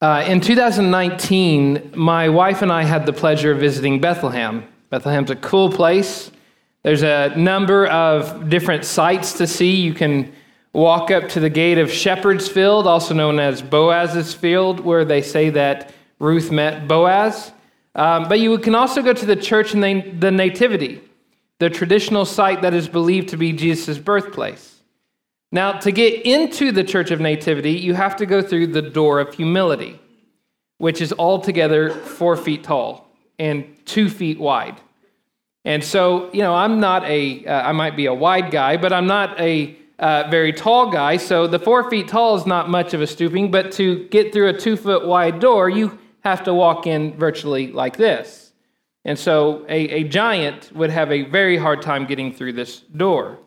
Uh, in 2019, my wife and I had the pleasure of visiting Bethlehem. Bethlehem's a cool place. There's a number of different sites to see. You can walk up to the gate of Shepherd's Field, also known as Boaz's Field, where they say that Ruth met Boaz. Um, but you can also go to the church the, the Nativity, the traditional site that is believed to be Jesus' birthplace. Now, to get into the Church of Nativity, you have to go through the door of humility, which is altogether four feet tall and two feet wide. And so, you know, I'm not a, uh, I might be a wide guy, but I'm not a uh, very tall guy. So the four feet tall is not much of a stooping, but to get through a two foot wide door, you have to walk in virtually like this. And so a, a giant would have a very hard time getting through this door.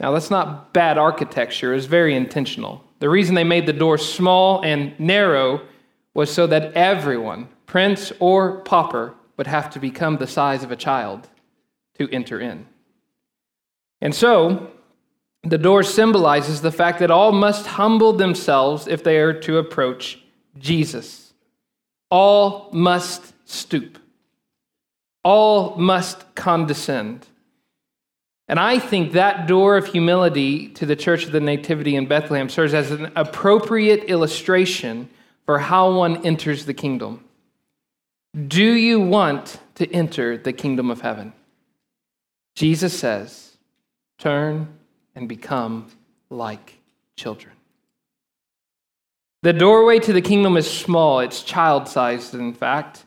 Now, that's not bad architecture, it's very intentional. The reason they made the door small and narrow was so that everyone, prince or pauper, would have to become the size of a child to enter in. And so, the door symbolizes the fact that all must humble themselves if they are to approach Jesus. All must stoop. All must condescend. And I think that door of humility to the Church of the Nativity in Bethlehem serves as an appropriate illustration for how one enters the kingdom. Do you want to enter the kingdom of heaven? Jesus says, Turn and become like children. The doorway to the kingdom is small, it's child sized, in fact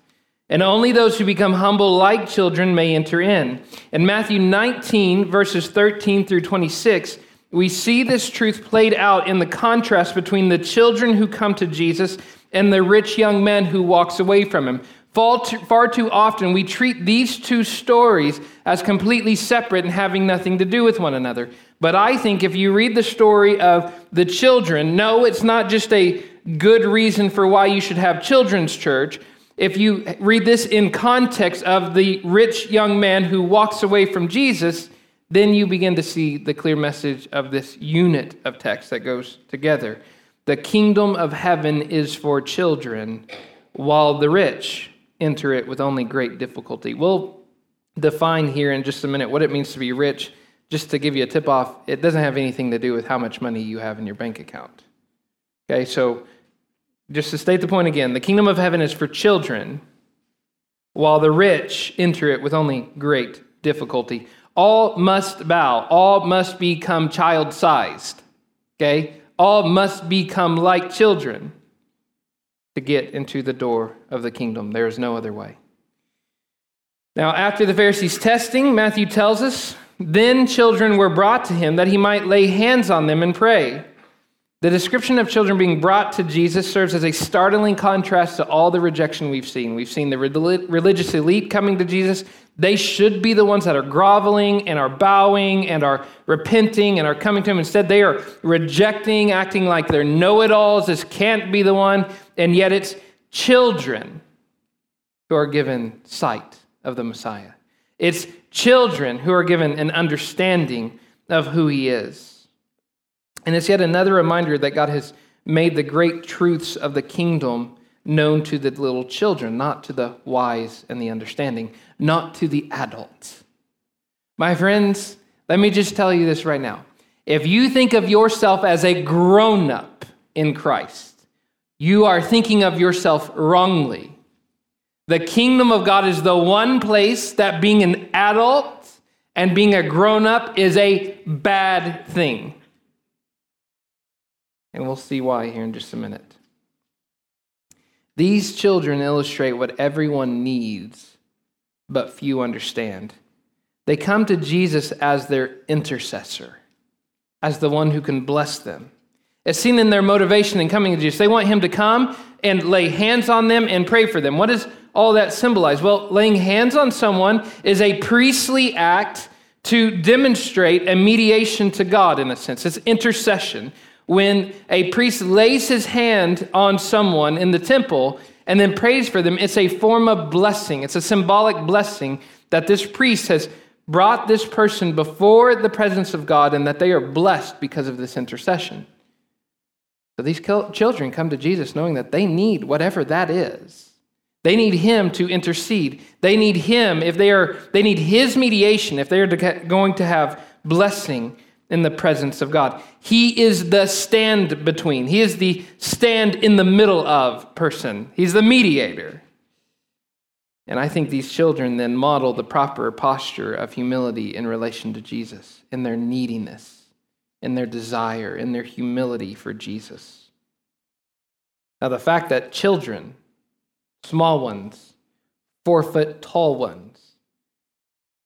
and only those who become humble like children may enter in. In Matthew 19, verses 13 through 26, we see this truth played out in the contrast between the children who come to Jesus and the rich young man who walks away from him. Far too, often, we treat these two stories as completely separate and having nothing to do with one another. But I think if you read the story of the children, no, it's not just a good reason for why you should have children's church, if you read this in context of the rich young man who walks away from Jesus, then you begin to see the clear message of this unit of text that goes together. The kingdom of heaven is for children, while the rich enter it with only great difficulty. We'll define here in just a minute what it means to be rich. Just to give you a tip off, it doesn't have anything to do with how much money you have in your bank account. Okay, so just to state the point again, the kingdom of heaven is for children, while the rich enter it with only great difficulty. All must bow, all must become child sized. Okay? All must become like children to get into the door of the kingdom. There is no other way. Now, after the Pharisees' testing, Matthew tells us, then children were brought to him that he might lay hands on them and pray. The description of children being brought to Jesus serves as a startling contrast to all the rejection we've seen. We've seen the religious elite coming to Jesus. They should be the ones that are groveling and are bowing and are repenting and are coming to Him. Instead, they are rejecting, acting like they're know it alls. This can't be the one. And yet, it's children who are given sight of the Messiah. It's children who are given an understanding of who He is. And it's yet another reminder that God has made the great truths of the kingdom known to the little children, not to the wise and the understanding, not to the adults. My friends, let me just tell you this right now. If you think of yourself as a grown up in Christ, you are thinking of yourself wrongly. The kingdom of God is the one place that being an adult and being a grown up is a bad thing. And we'll see why here in just a minute. These children illustrate what everyone needs, but few understand. They come to Jesus as their intercessor, as the one who can bless them. It's seen in their motivation in coming to Jesus. They want him to come and lay hands on them and pray for them. What does all that symbolize? Well, laying hands on someone is a priestly act to demonstrate a mediation to God, in a sense. It's intercession when a priest lays his hand on someone in the temple and then prays for them, it's a form of blessing. It's a symbolic blessing that this priest has brought this person before the presence of God and that they are blessed because of this intercession. So these children come to Jesus knowing that they need whatever that is. They need him to intercede. They need him if they are they need his mediation if they are going to have blessing in the presence of God. He is the stand between. He is the stand in the middle of person. He's the mediator. And I think these children then model the proper posture of humility in relation to Jesus, in their neediness, in their desire, in their humility for Jesus. Now, the fact that children, small ones, four foot tall ones,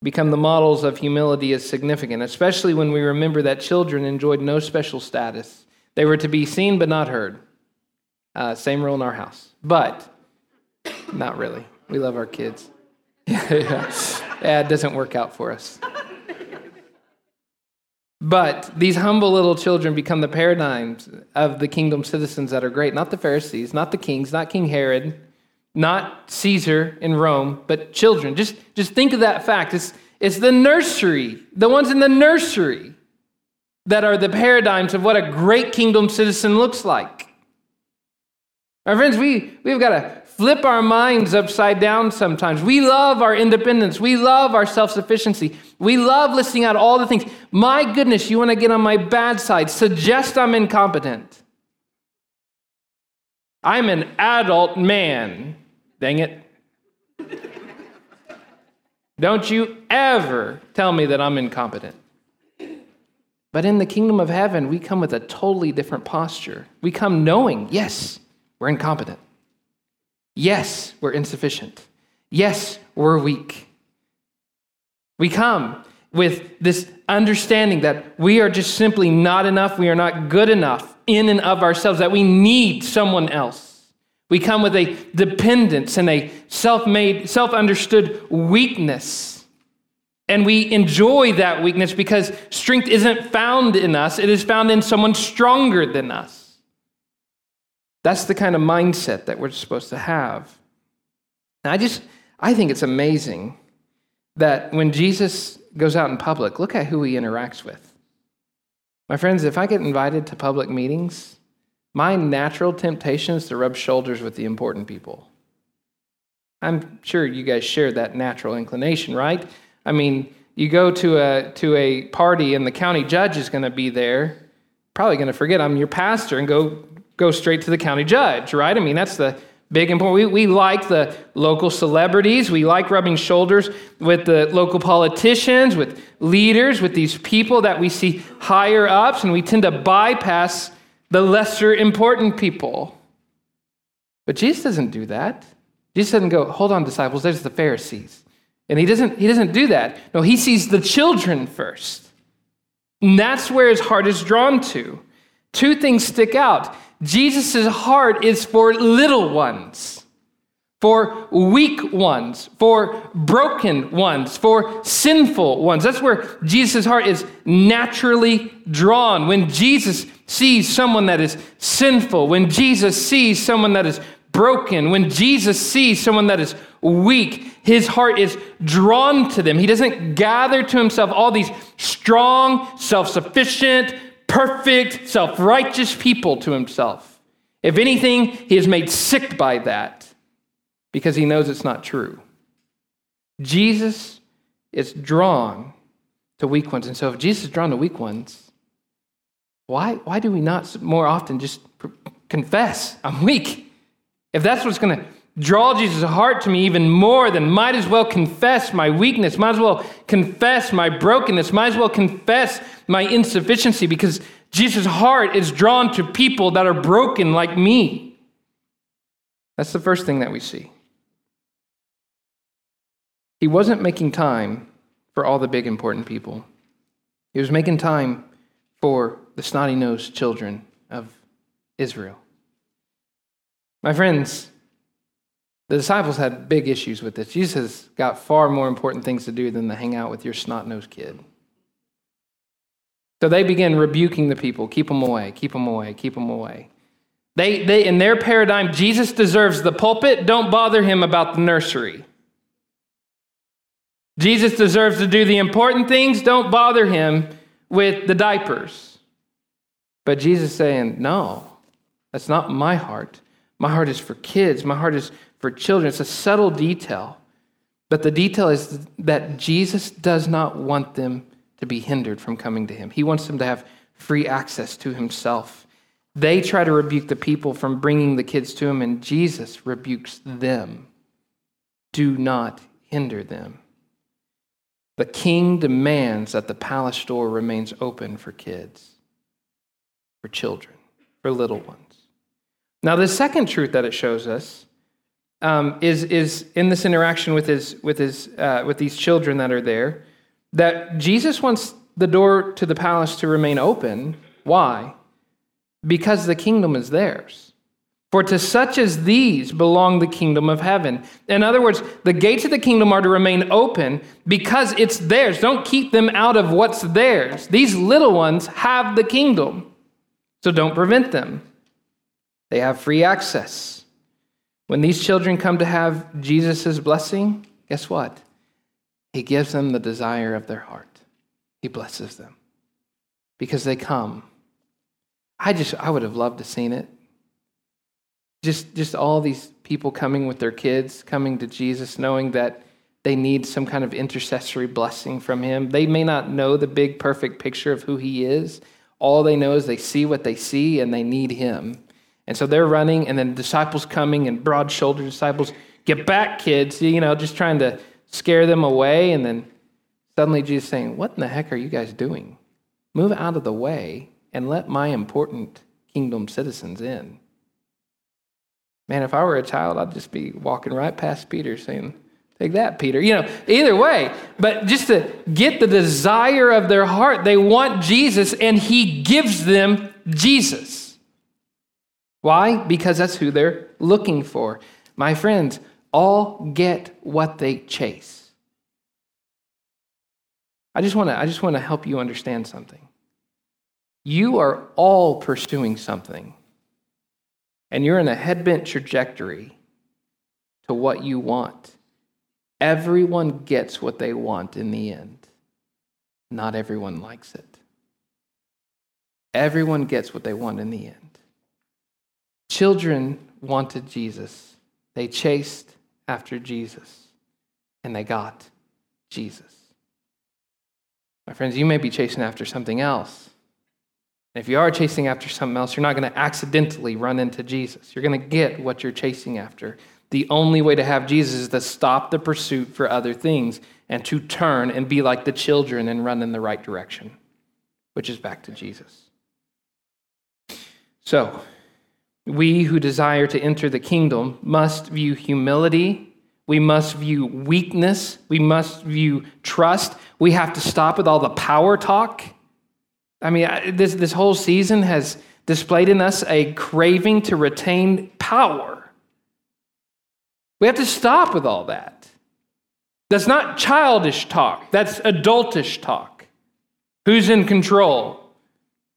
become the models of humility is significant, especially when we remember that children enjoyed no special status. They were to be seen but not heard. Uh, same rule in our house, but not really. We love our kids. yeah, yeah. yeah, it doesn't work out for us. But these humble little children become the paradigms of the kingdom citizens that are great. Not the Pharisees, not the kings, not King Herod, not Caesar in Rome, but children. Just, just think of that fact. It's, it's the nursery, the ones in the nursery, that are the paradigms of what a great kingdom citizen looks like. My friends, we, we've got to flip our minds upside down sometimes. We love our independence. We love our self sufficiency. We love listing out all the things. My goodness, you want to get on my bad side. Suggest I'm incompetent. I'm an adult man. Dang it. Don't you ever tell me that I'm incompetent. But in the kingdom of heaven, we come with a totally different posture. We come knowing, yes, we're incompetent. Yes, we're insufficient. Yes, we're weak. We come with this understanding that we are just simply not enough, we are not good enough in and of ourselves, that we need someone else. We come with a dependence and a self made, self understood weakness. And we enjoy that weakness because strength isn't found in us, it is found in someone stronger than us. That's the kind of mindset that we're supposed to have. And I just, I think it's amazing that when Jesus goes out in public, look at who he interacts with. My friends, if I get invited to public meetings, my natural temptation is to rub shoulders with the important people. I'm sure you guys share that natural inclination, right? I mean, you go to a, to a party and the county judge is going to be there, probably going to forget I'm your pastor and go go straight to the county judge, right? I mean, that's the big important. We, we like the local celebrities. We like rubbing shoulders with the local politicians, with leaders, with these people that we see higher ups, and we tend to bypass the lesser important people. But Jesus doesn't do that. Jesus doesn't go, hold on, disciples, there's the Pharisees. And he doesn't, he doesn't do that. No, he sees the children first. And that's where his heart is drawn to. Two things stick out. Jesus' heart is for little ones, for weak ones, for broken ones, for sinful ones. That's where Jesus' heart is naturally drawn. When Jesus sees someone that is sinful, when Jesus sees someone that is broken, when Jesus sees someone that is weak, his heart is drawn to them. He doesn't gather to himself all these strong, self sufficient, perfect, self righteous people to himself. If anything, he is made sick by that because he knows it's not true. Jesus is drawn to weak ones. And so, if Jesus is drawn to weak ones, why, why do we not more often just confess, I'm weak? If that's what's going to draw Jesus' heart to me even more, then might as well confess my weakness, might as well confess my brokenness, might as well confess my insufficiency because Jesus' heart is drawn to people that are broken like me. That's the first thing that we see. He wasn't making time for all the big important people. He was making time for the snotty nosed children of Israel. My friends, the disciples had big issues with this. Jesus has got far more important things to do than to hang out with your snot nosed kid. So they begin rebuking the people keep them away, keep them away, keep them away. They, they, in their paradigm, Jesus deserves the pulpit. Don't bother him about the nursery. Jesus deserves to do the important things. Don't bother him with the diapers. But Jesus saying, no, That's not my heart. My heart is for kids, my heart is for children. It's a subtle detail. But the detail is that Jesus does not want them to be hindered from coming to him. He wants them to have free access to himself. They try to rebuke the people from bringing the kids to him, and Jesus rebukes them. Do not hinder them. The king demands that the palace door remains open for kids, for children, for little ones. Now, the second truth that it shows us um, is, is in this interaction with, his, with, his, uh, with these children that are there, that Jesus wants the door to the palace to remain open. Why? Because the kingdom is theirs. For to such as these belong the kingdom of heaven. In other words, the gates of the kingdom are to remain open because it's theirs. Don't keep them out of what's theirs. These little ones have the kingdom, so don't prevent them. They have free access. When these children come to have Jesus' blessing, guess what? He gives them the desire of their heart. He blesses them because they come. I just, I would have loved to seen it. Just, just all these people coming with their kids, coming to Jesus, knowing that they need some kind of intercessory blessing from him. They may not know the big, perfect picture of who he is. All they know is they see what they see and they need him. And so they're running, and then disciples coming and broad shouldered disciples, get back, kids, you know, just trying to scare them away. And then suddenly Jesus saying, What in the heck are you guys doing? Move out of the way and let my important kingdom citizens in. Man, if I were a child, I'd just be walking right past Peter saying, Take that, Peter. You know, either way, but just to get the desire of their heart, they want Jesus, and he gives them Jesus. Why? Because that's who they're looking for. My friends, all get what they chase. I just want to I just want to help you understand something. You are all pursuing something and you're in a headbent trajectory to what you want, everyone gets what they want in the end. Not everyone likes it. Everyone gets what they want in the end. Children wanted Jesus. They chased after Jesus, and they got Jesus. My friends, you may be chasing after something else. And if you are chasing after something else, you're not going to accidentally run into Jesus. You're going to get what you're chasing after. The only way to have Jesus is to stop the pursuit for other things and to turn and be like the children and run in the right direction, which is back to Jesus. So, we who desire to enter the kingdom must view humility. We must view weakness. We must view trust. We have to stop with all the power talk I mean, this, this whole season has displayed in us a craving to retain power. We have to stop with all that. That's not childish talk, that's adultish talk. Who's in control?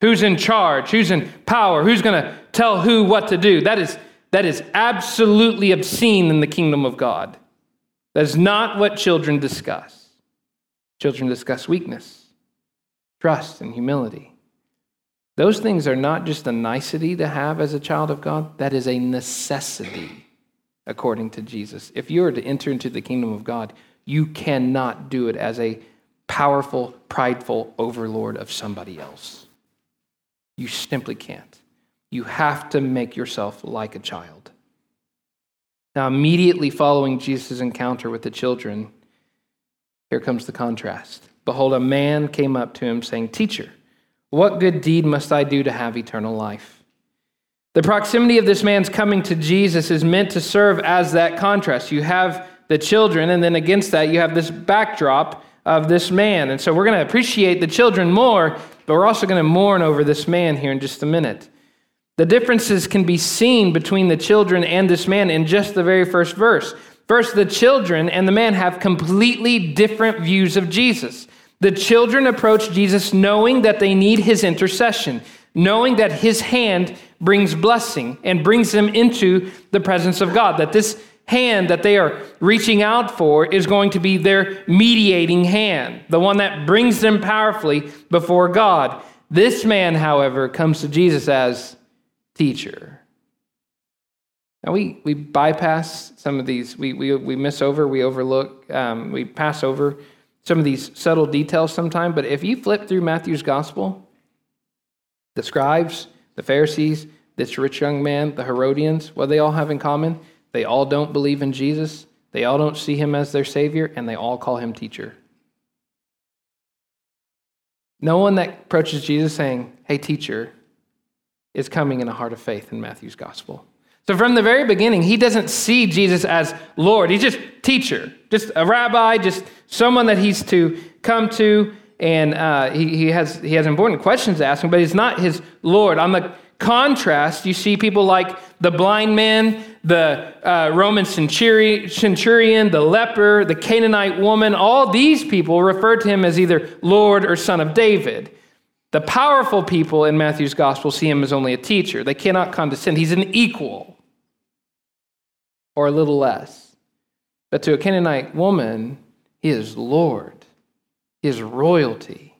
Who's in charge? Who's in power? Who's going to tell who what to do? That is, that is absolutely obscene in the kingdom of God. That is not what children discuss. Children discuss weakness trust and humility. Those things are not just a nicety to have as a child of God, that is a necessity according to Jesus. If you are to enter into the kingdom of God, you cannot do it as a powerful, prideful overlord of somebody else. You simply can't. You have to make yourself like a child. Now, immediately following Jesus' encounter with the children, here comes the contrast. Behold, a man came up to him, saying, Teacher, what good deed must I do to have eternal life? The proximity of this man's coming to Jesus is meant to serve as that contrast. You have the children, and then against that, you have this backdrop of this man. And so we're going to appreciate the children more, but we're also going to mourn over this man here in just a minute. The differences can be seen between the children and this man in just the very first verse. First, the children and the man have completely different views of Jesus. The children approach Jesus knowing that they need his intercession, knowing that his hand brings blessing and brings them into the presence of God, that this hand that they are reaching out for is going to be their mediating hand, the one that brings them powerfully before God. This man, however, comes to Jesus as teacher. Now, we, we bypass some of these, we, we, we miss over, we overlook, um, we pass over some of these subtle details sometimes. But if you flip through Matthew's gospel, the scribes, the Pharisees, this rich young man, the Herodians, what do they all have in common? They all don't believe in Jesus, they all don't see him as their Savior, and they all call him teacher. No one that approaches Jesus saying, Hey, teacher, is coming in a heart of faith in Matthew's gospel. So from the very beginning, he doesn't see Jesus as Lord. He's just teacher, just a rabbi, just someone that he's to come to. And uh, he, he, has, he has important questions to ask him, but he's not his Lord. On the contrast, you see people like the blind man, the uh, Roman centurion, the leper, the Canaanite woman. All these people refer to him as either Lord or Son of David. The powerful people in Matthew's gospel see him as only a teacher. They cannot condescend. He's an equal or a little less. But to a Canaanite woman, he is Lord, he is royalty,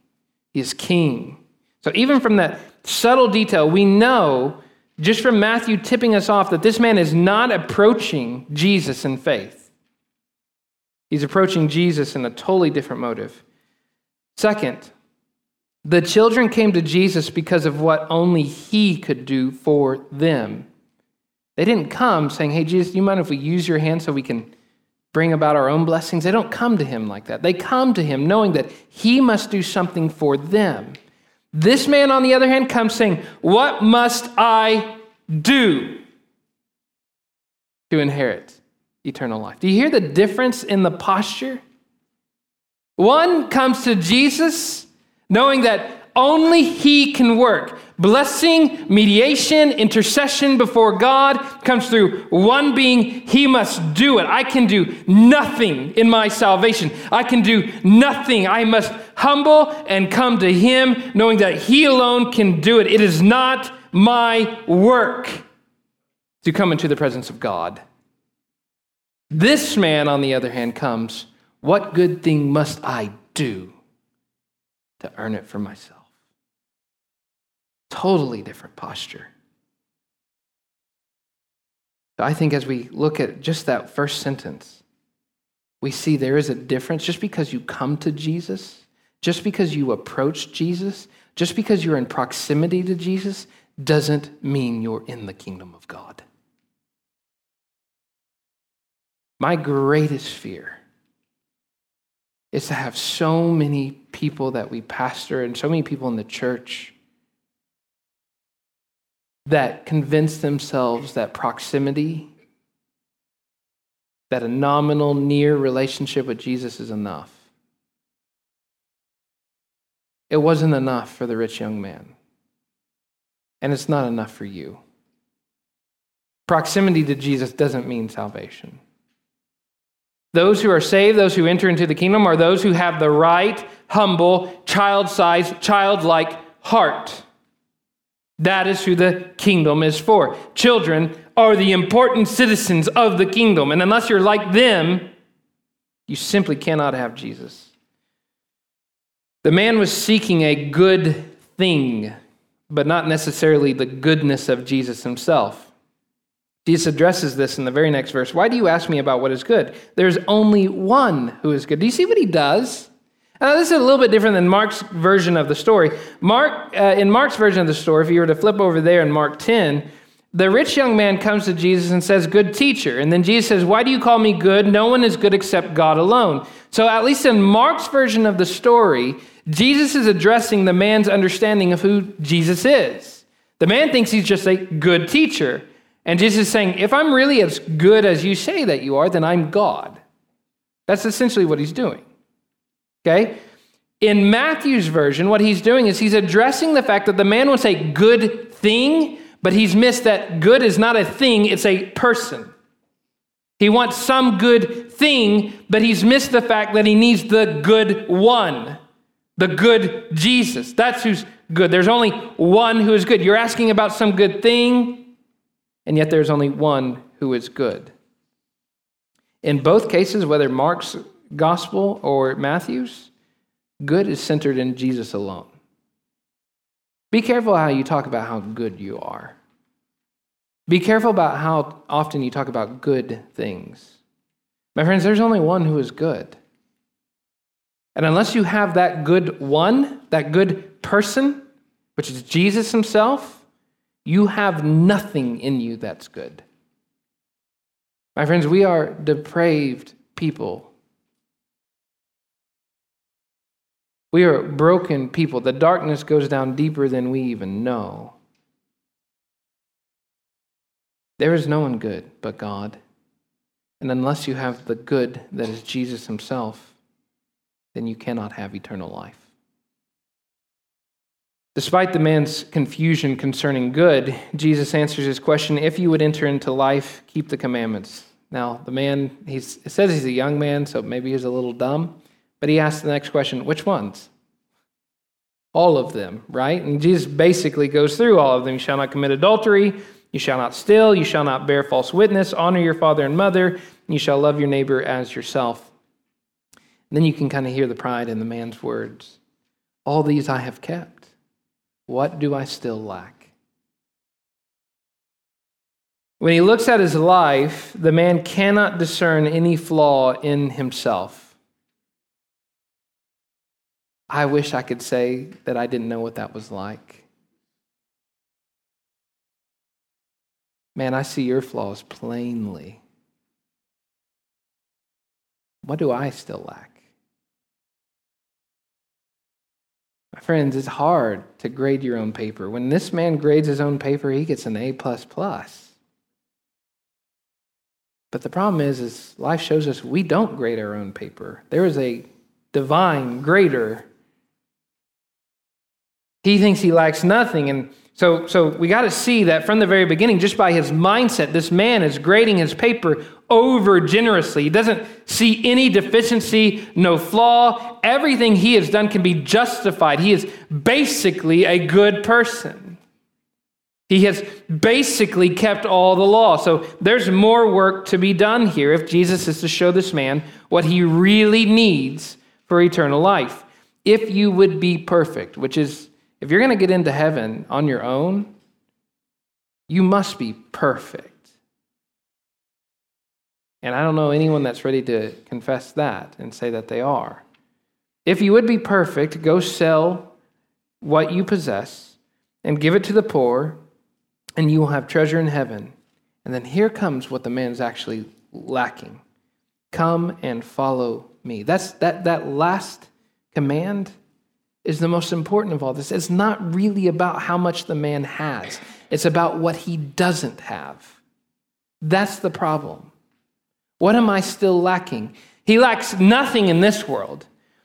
he is king. So even from that subtle detail, we know just from Matthew tipping us off that this man is not approaching Jesus in faith. He's approaching Jesus in a totally different motive. Second, the children came to Jesus because of what only he could do for them. They didn't come saying, Hey, Jesus, do you mind if we use your hand so we can bring about our own blessings? They don't come to him like that. They come to him knowing that he must do something for them. This man, on the other hand, comes saying, What must I do to inherit eternal life? Do you hear the difference in the posture? One comes to Jesus knowing that only He can work. Blessing, mediation, intercession before God comes through one being. He must do it. I can do nothing in my salvation. I can do nothing. I must humble and come to Him, knowing that He alone can do it. It is not my work to come into the presence of God. This man, on the other hand, comes, What good thing must I do? To earn it for myself. Totally different posture. So I think as we look at just that first sentence, we see there is a difference just because you come to Jesus, just because you approach Jesus, just because you're in proximity to Jesus, doesn't mean you're in the kingdom of God. My greatest fear is to have so many people that we pastor and so many people in the church that convince themselves that proximity, that a nominal, near relationship with Jesus is enough. It wasn't enough for the rich young man, and it's not enough for you. Proximity to Jesus doesn't mean salvation. Those who are saved, those who enter into the kingdom, are those who have the right, humble, child sized, childlike heart. That is who the kingdom is for. Children are the important citizens of the kingdom. And unless you're like them, you simply cannot have Jesus. The man was seeking a good thing, but not necessarily the goodness of Jesus himself. Jesus addresses this in the very next verse. Why do you ask me about what is good? There's only one who is good. Do you see what he does? Now, this is a little bit different than Mark's version of the story. Mark, uh, in Mark's version of the story, if you were to flip over there in Mark 10, the rich young man comes to Jesus and says, Good teacher. And then Jesus says, Why do you call me good? No one is good except God alone. So, at least in Mark's version of the story, Jesus is addressing the man's understanding of who Jesus is. The man thinks he's just a good teacher. And Jesus is saying, if I'm really as good as you say that you are, then I'm God. That's essentially what he's doing. Okay? In Matthew's version, what he's doing is he's addressing the fact that the man wants a good thing, but he's missed that good is not a thing, it's a person. He wants some good thing, but he's missed the fact that he needs the good one, the good Jesus. That's who's good. There's only one who is good. You're asking about some good thing, and yet there's only one who is good. In both cases, whether Mark's gospel or Matthew's, good is centered in Jesus alone. Be careful how you talk about how good you are. Be careful about how often you talk about good things. My friends, there's only one who is good. And unless you have that good one, that good person, which is Jesus himself, you have nothing in you that's good. My friends, we are depraved people. We are broken people. The darkness goes down deeper than we even know. There is no one good but God. And unless you have the good that is Jesus himself, then you cannot have eternal life. Despite the man's confusion concerning good, Jesus answers his question if you would enter into life, keep the commandments. Now, the man, he says he's a young man, so maybe he's a little dumb, but he asks the next question which ones? All of them, right? And Jesus basically goes through all of them. You shall not commit adultery, you shall not steal, you shall not bear false witness, honor your father and mother, and you shall love your neighbor as yourself. And then you can kind of hear the pride in the man's words. All these I have kept. What do I still lack? When he looks at his life, the man cannot discern any flaw in himself. I wish I could say that I didn't know what that was like. Man, I see your flaws plainly. What do I still lack? Friends, it's hard to grade your own paper. When this man grades his own paper, he gets an A. plus plus. But the problem is, is life shows us we don't grade our own paper. There is a divine grader. He thinks he lacks nothing, and so, so we got to see that from the very beginning, just by his mindset, this man is grading his paper over generously. He doesn't see any deficiency, no flaw. Everything he has done can be justified. He is basically a good person. He has basically kept all the law. So there's more work to be done here if Jesus is to show this man what he really needs for eternal life. If you would be perfect, which is if you're going to get into heaven on your own, you must be perfect. And I don't know anyone that's ready to confess that and say that they are. If you would be perfect, go sell what you possess and give it to the poor, and you will have treasure in heaven. And then here comes what the man is actually lacking come and follow me. That's that, that last command is the most important of all this. It's not really about how much the man has, it's about what he doesn't have. That's the problem. What am I still lacking? He lacks nothing in this world,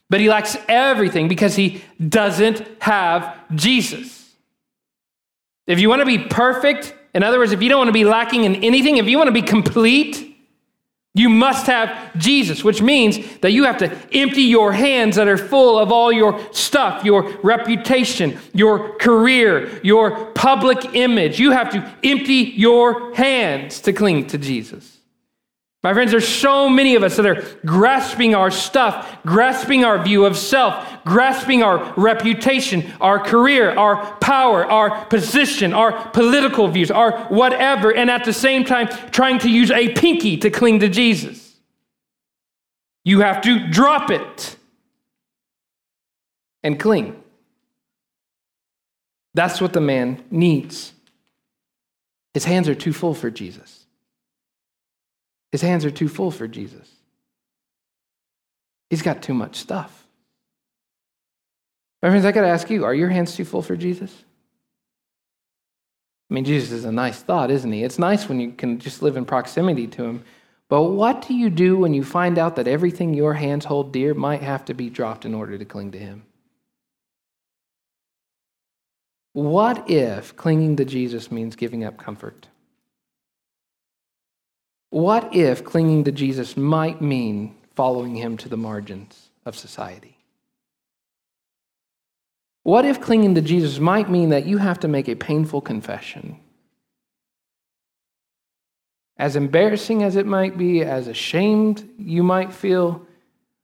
but he lacks everything because he doesn't have Jesus. If you want to be perfect, in other words, if you don't want to be lacking in anything, if you want to be complete, you must have Jesus, which means that you have to empty your hands that are full of all your stuff, your reputation, your career, your public image. You have to empty your hands to cling to Jesus. My friends, there's so many of us that are grasping our stuff, grasping our view of self, grasping our reputation, our career, our power, our position, our political views, our whatever, and at the same time trying to use a pinky to cling to Jesus. You have to drop it and cling. That's what the man needs. His hands are too full for Jesus. His hands are too full for Jesus. He's got too much stuff. My friends, I got to ask you are your hands too full for Jesus? I mean, Jesus is a nice thought, isn't he? It's nice when you can just live in proximity to him. But what do you do when you find out that everything your hands hold dear might have to be dropped in order to cling to him? What if clinging to Jesus means giving up comfort? What if clinging to Jesus might mean following him to the margins of society? What if clinging to Jesus might mean that you have to make a painful confession? As embarrassing as it might be, as ashamed you might feel,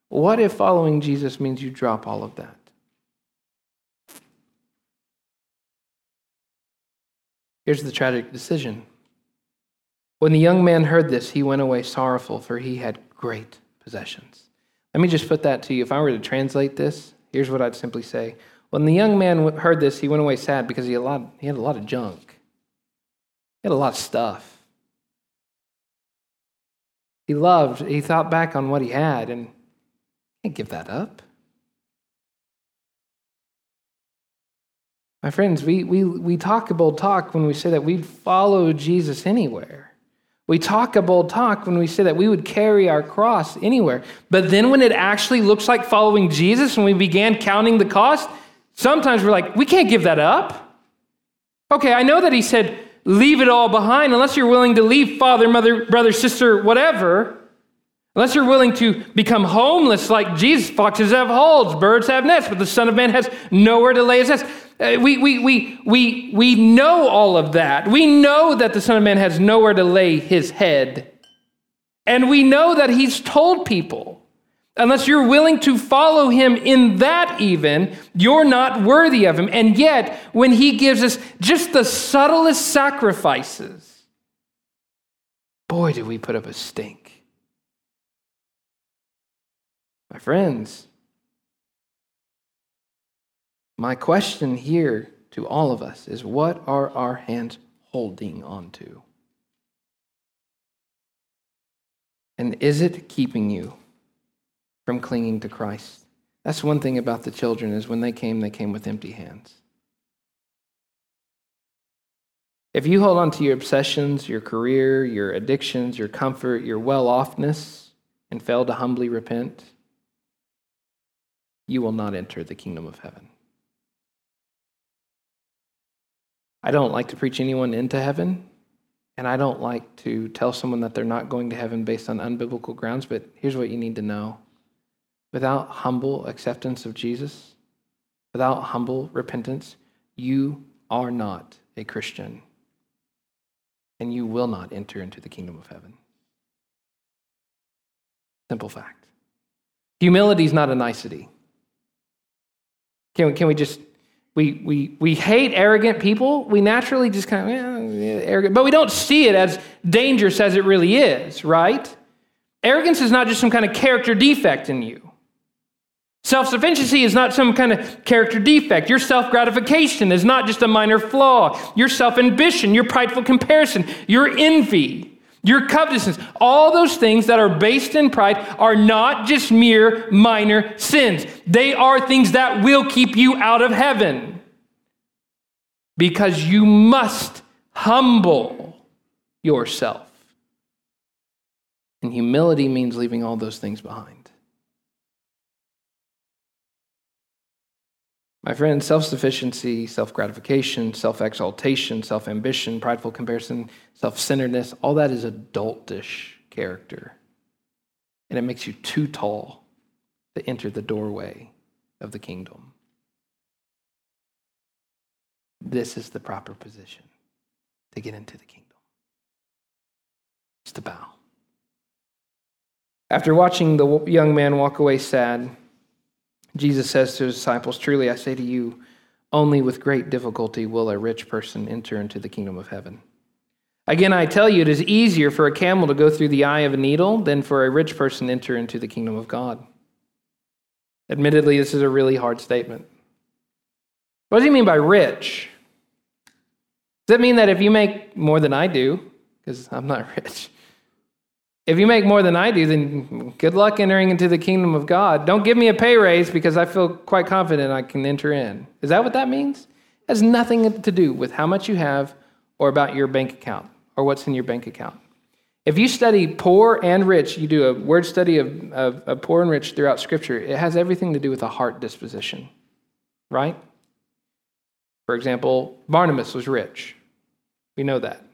what if following Jesus means you drop all of that? Here's the tragic decision When the young man heard this, he went away sorrowful, for he had great possessions. Let me just put that to you. If I were to translate this, here's what I'd simply say. When the young man heard this, he went away sad because he had a lot, he had a lot of junk. He had a lot of stuff. He loved, he thought back on what he had and can't give that up. My friends, we, we, we talk a bold talk when we say that we'd follow Jesus anywhere. We talk a bold talk when we say that we would carry our cross anywhere. But then when it actually looks like following Jesus and we began counting the cost, sometimes we're like, we can't give that up. Okay, I know that he said, leave it all behind unless you're willing to leave father, mother, brother, sister, whatever. Unless you're willing to become homeless like Jesus, foxes have holes, birds have nests, but the Son of Man has nowhere to lay his nest. Uh, we, we, we, we, we know all of that. We know that the Son of Man has nowhere to lay his head. And we know that he's told people, unless you're willing to follow him in that, even, you're not worthy of him. And yet, when he gives us just the subtlest sacrifices, boy, do we put up a stink. My friends, my question here to all of us is what are our hands holding on to? And is it keeping you from clinging to Christ? That's one thing about the children is when they came, they came with empty hands. If you hold on to your obsessions, your career, your addictions, your comfort, your well offness, and fail to humbly repent, you will not enter the kingdom of heaven. I don't like to preach anyone into heaven, and I don't like to tell someone that they're not going to heaven based on unbiblical grounds, but here's what you need to know. Without humble acceptance of Jesus, without humble repentance, you are not a Christian, and you will not enter into the kingdom of heaven. Simple fact. Humility is not a nicety. Can we, can we just, we, we, we hate arrogant people. We naturally just kind of, yeah, arrogant, but we don't see it as dangerous as it really is, right? Arrogance is not just some kind of character defect in you. Self sufficiency is not some kind of character defect. Your self gratification is not just a minor flaw. Your self ambition, your prideful comparison, your envy, your covetousness, all those things that are based in pride are not just mere minor sins. They are things that will keep you out of heaven. Because you must humble yourself. And humility means leaving all those things behind. My friends, self sufficiency, self gratification, self exaltation, self ambition, prideful comparison, self centeredness, all that is adultish character. And it makes you too tall to enter the doorway of the kingdom. This is the proper position to get into the kingdom. It's to bow. After watching the young man walk away sad, Jesus says to his disciples, Truly I say to you, only with great difficulty will a rich person enter into the kingdom of heaven. Again, I tell you, it is easier for a camel to go through the eye of a needle than for a rich person to enter into the kingdom of God. Admittedly, this is a really hard statement. What does he mean by rich? Does that mean that if you make more than I do, because I'm not rich, if you make more than I do, then good luck entering into the kingdom of God. Don't give me a pay raise because I feel quite confident I can enter in. Is that what that means? It has nothing to do with how much you have or about your bank account or what's in your bank account. If you study poor and rich, you do a word study of, of, of poor and rich throughout Scripture, it has everything to do with a heart disposition, right? For example, Barnabas was rich. We know that.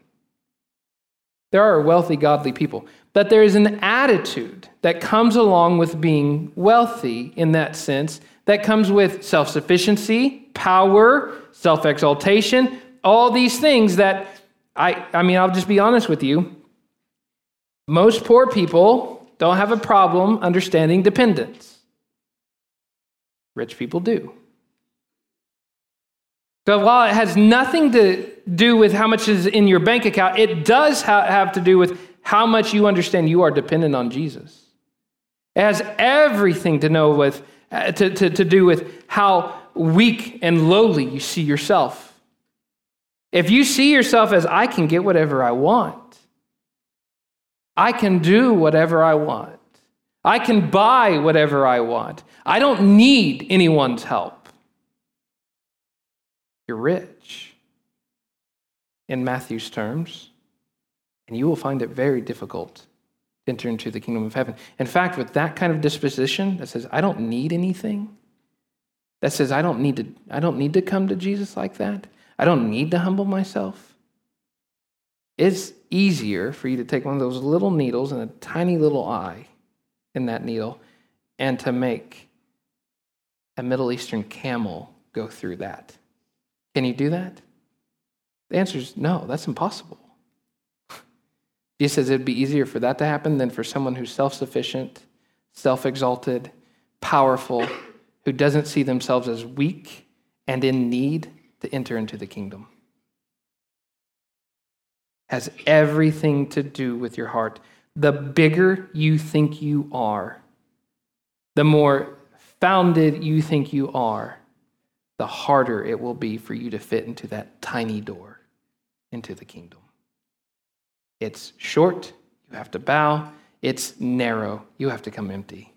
There are wealthy, godly people that there is an attitude that comes along with being wealthy in that sense, that comes with self sufficiency, power, self exaltation, all these things that I, I mean, I'll just be honest with you. Most poor people don't have a problem understanding dependence, rich people do. So while it has nothing to do with how much is in your bank account. It does ha- have to do with how much you understand you are dependent on Jesus. It has everything to know with uh, to, to, to do with how weak and lowly you see yourself. If you see yourself as I can get whatever I want, I can do whatever I want. I can buy whatever I want. I don't need anyone's help. You're rich in Matthew's terms, and you will find it very difficult to enter into the kingdom of heaven. In fact, with that kind of disposition that says, I don't need anything, that says, I don't need to, I don't need to come to Jesus like that, I don't need to humble myself, it's easier for you to take one of those little needles and a tiny little eye in that needle and to make a Middle Eastern camel go through that. Can you do that? The answer is no, that's impossible. Jesus says it'd be easier for that to happen than for someone who's self sufficient, self exalted, powerful, who doesn't see themselves as weak and in need to enter into the kingdom has everything to do with your heart. The bigger you think you are, the more founded you think you are, the harder it will be for you to fit into that tiny door into the kingdom. It's short, you have to bow. It's narrow, you have to come empty.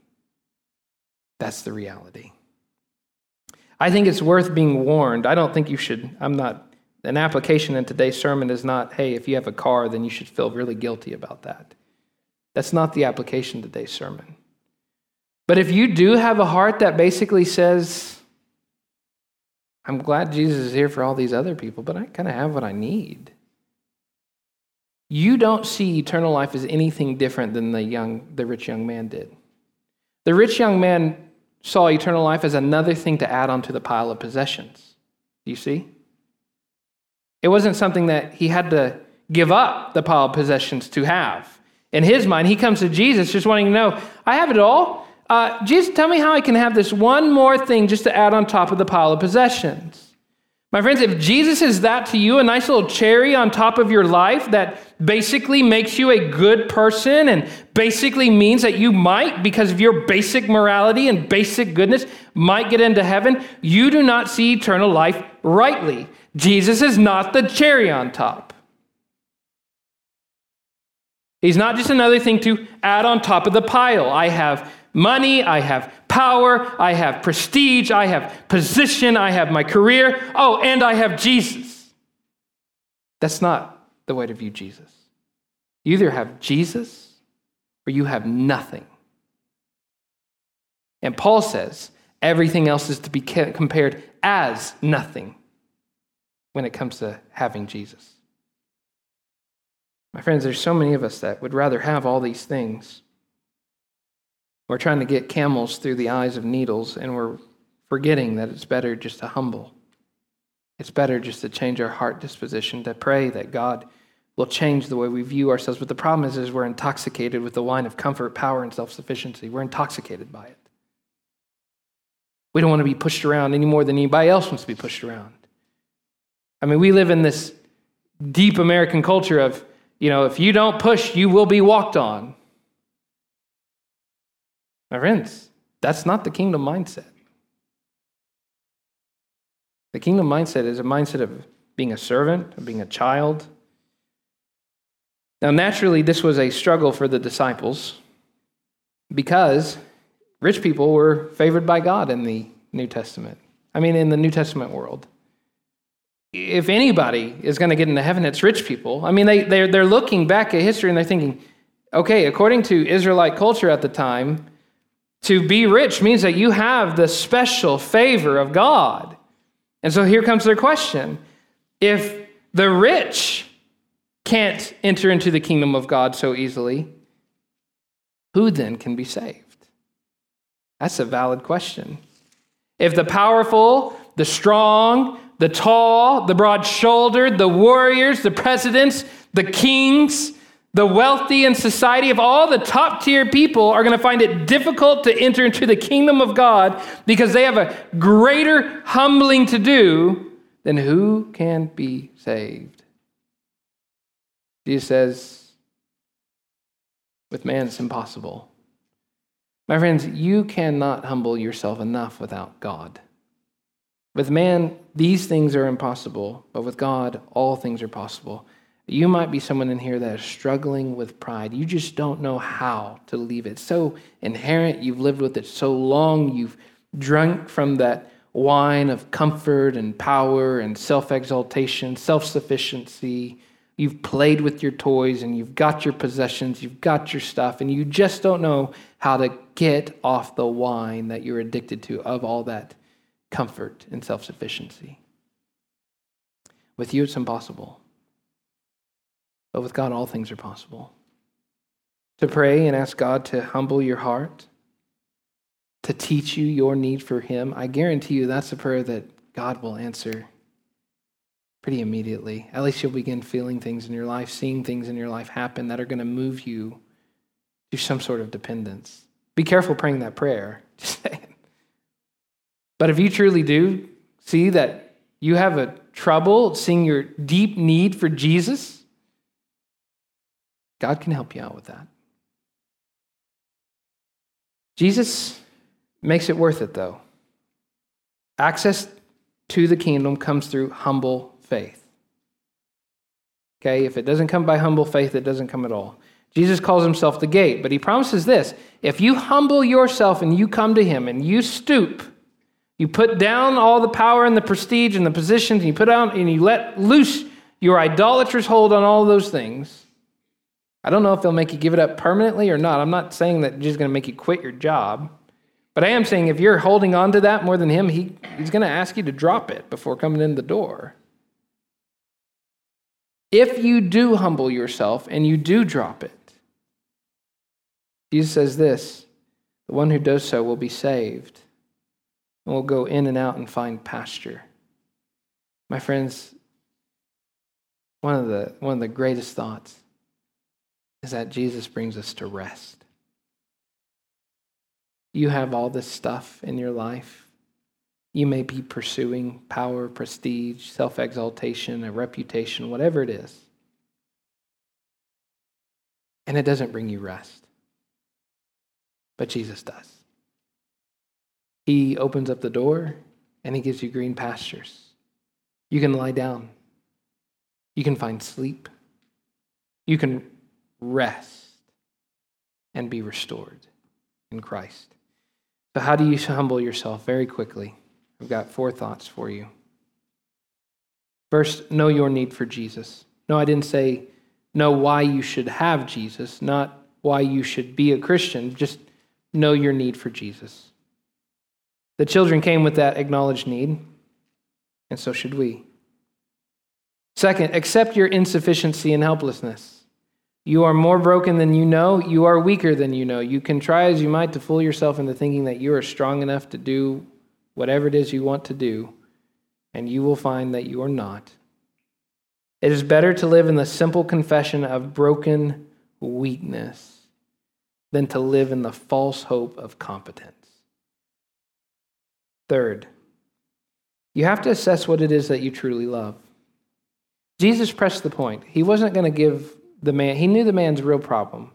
That's the reality. I think it's worth being warned. I don't think you should, I'm not an application in today's sermon is not, hey, if you have a car, then you should feel really guilty about that. That's not the application today's sermon. But if you do have a heart that basically says, I'm glad Jesus is here for all these other people, but I kind of have what I need. You don't see eternal life as anything different than the young, the rich young man did. The rich young man saw eternal life as another thing to add onto the pile of possessions. Do you see? It wasn't something that he had to give up the pile of possessions to have. In his mind, he comes to Jesus just wanting to know, I have it all. Uh, Jesus, tell me how I can have this one more thing just to add on top of the pile of possessions. My friends, if Jesus is that to you, a nice little cherry on top of your life that basically makes you a good person and basically means that you might, because of your basic morality and basic goodness, might get into heaven, you do not see eternal life rightly. Jesus is not the cherry on top. He's not just another thing to add on top of the pile. I have money, I have power, I have prestige, I have position, I have my career. Oh, and I have Jesus. That's not the way to view Jesus. You either have Jesus or you have nothing. And Paul says everything else is to be compared as nothing when it comes to having Jesus. My friends, there's so many of us that would rather have all these things. We're trying to get camels through the eyes of needles, and we're forgetting that it's better just to humble. It's better just to change our heart disposition, to pray that God will change the way we view ourselves. But the problem is, is we're intoxicated with the wine of comfort, power, and self-sufficiency. We're intoxicated by it. We don't want to be pushed around any more than anybody else wants to be pushed around. I mean, we live in this deep American culture of, you know, if you don't push, you will be walked on. My friends, that's not the kingdom mindset. The kingdom mindset is a mindset of being a servant, of being a child. Now, naturally, this was a struggle for the disciples because rich people were favored by God in the New Testament. I mean, in the New Testament world if anybody is going to get into heaven, it's rich people. I mean, they, they're, they're looking back at history and they're thinking, okay, according to Israelite culture at the time, to be rich means that you have the special favor of God. And so here comes their question If the rich can't enter into the kingdom of God so easily, who then can be saved? That's a valid question. If the powerful, the strong, the tall, the broad shouldered, the warriors, the presidents, the kings, the wealthy in society, of all the top tier people are going to find it difficult to enter into the kingdom of God because they have a greater humbling to do than who can be saved? Jesus says, with man it's impossible. My friends, you cannot humble yourself enough without God. With man, these things are impossible, but with God, all things are possible. You might be someone in here that is struggling with pride. You just don't know how to leave it. So inherent. You've lived with it so long. You've drunk from that wine of comfort and power and self exaltation, self sufficiency. You've played with your toys and you've got your possessions, you've got your stuff, and you just don't know how to get off the wine that you're addicted to of all that comfort and self sufficiency. With you, it's impossible. But with God, all things are possible. To pray and ask God to humble your heart, to teach you your need for Him, I guarantee you that's a prayer that God will answer pretty immediately. At least you'll begin feeling things in your life, seeing things in your life happen that are going to move you to some sort of dependence. Be careful praying that prayer. Just saying. But if you truly do see that you have a trouble seeing your deep need for Jesus, God can help you out with that. Jesus makes it worth it, though. Access to the kingdom comes through humble faith. Okay, if it doesn't come by humble faith, it doesn't come at all. Jesus calls himself the gate, but he promises this if you humble yourself and you come to him and you stoop, you put down all the power and the prestige and the positions, and you put out and you let loose your idolatrous hold on all those things. I don't know if they'll make you give it up permanently or not. I'm not saying that is going to make you quit your job. But I am saying if you're holding on to that more than him, he, he's going to ask you to drop it before coming in the door. If you do humble yourself and you do drop it, Jesus says this the one who does so will be saved and will go in and out and find pasture. My friends, one of the, one of the greatest thoughts is that Jesus brings us to rest. You have all this stuff in your life. You may be pursuing power, prestige, self exaltation, a reputation, whatever it is. And it doesn't bring you rest. But Jesus does. He opens up the door and he gives you green pastures. You can lie down. You can find sleep. You can rest and be restored in Christ. So, how do you humble yourself? Very quickly. I've got four thoughts for you. First, know your need for Jesus. No, I didn't say know why you should have Jesus, not why you should be a Christian. Just know your need for Jesus. The children came with that acknowledged need, and so should we. Second, accept your insufficiency and helplessness. You are more broken than you know. You are weaker than you know. You can try as you might to fool yourself into thinking that you are strong enough to do whatever it is you want to do, and you will find that you are not. It is better to live in the simple confession of broken weakness than to live in the false hope of competence. Third, you have to assess what it is that you truly love. Jesus pressed the point. He wasn't going to give the man, he knew the man's real problem.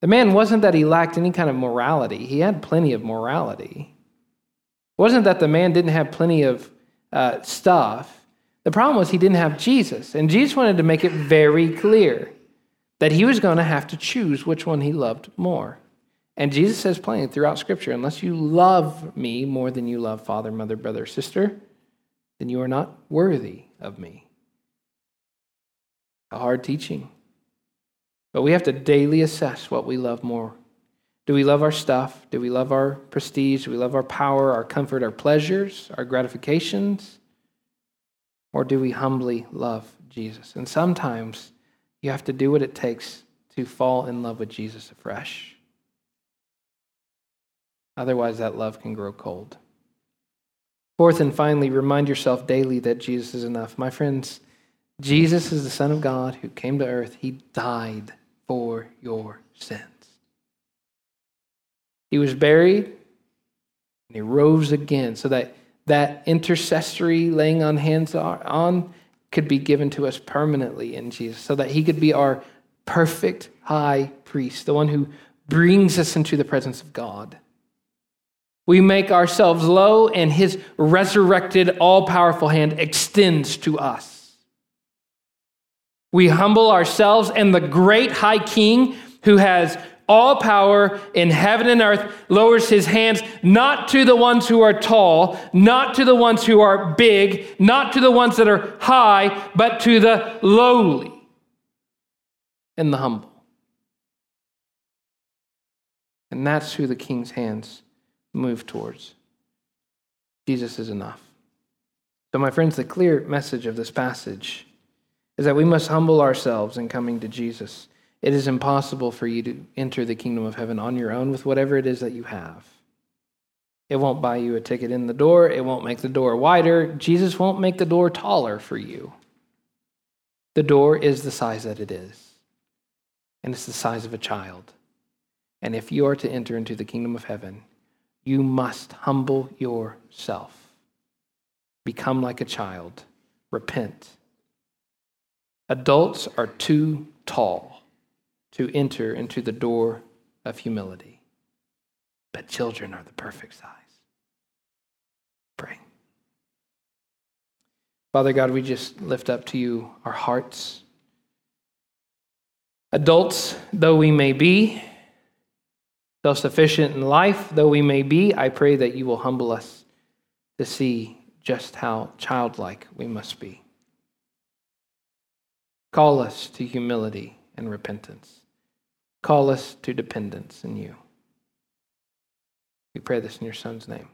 The man wasn't that he lacked any kind of morality, he had plenty of morality. It wasn't that the man didn't have plenty of uh, stuff. The problem was he didn't have Jesus. And Jesus wanted to make it very clear that he was going to have to choose which one he loved more. And Jesus says plainly throughout Scripture unless you love me more than you love father, mother, brother, sister, then you are not worthy of me. A hard teaching. But we have to daily assess what we love more. Do we love our stuff? Do we love our prestige? Do we love our power, our comfort, our pleasures, our gratifications? Or do we humbly love Jesus? And sometimes you have to do what it takes to fall in love with Jesus afresh. Otherwise, that love can grow cold. Fourth and finally, remind yourself daily that Jesus is enough. My friends, Jesus is the Son of God who came to earth. He died for your sins. He was buried and he rose again so that that intercessory laying on hands on could be given to us permanently in Jesus, so that he could be our perfect high priest, the one who brings us into the presence of God. We make ourselves low, and his resurrected, all powerful hand extends to us. We humble ourselves, and the great high king who has all power in heaven and earth lowers his hands not to the ones who are tall, not to the ones who are big, not to the ones that are high, but to the lowly and the humble. And that's who the king's hands move towards. Jesus is enough. So, my friends, the clear message of this passage is that we must humble ourselves in coming to Jesus. It is impossible for you to enter the kingdom of heaven on your own with whatever it is that you have. It won't buy you a ticket in the door, it won't make the door wider. Jesus won't make the door taller for you. The door is the size that it is, and it's the size of a child. And if you are to enter into the kingdom of heaven, you must humble yourself, become like a child, repent. Adults are too tall to enter into the door of humility. But children are the perfect size. Pray. Father God, we just lift up to you our hearts. Adults, though we may be, self sufficient in life, though we may be, I pray that you will humble us to see just how childlike we must be. Call us to humility and repentance. Call us to dependence in you. We pray this in your Son's name.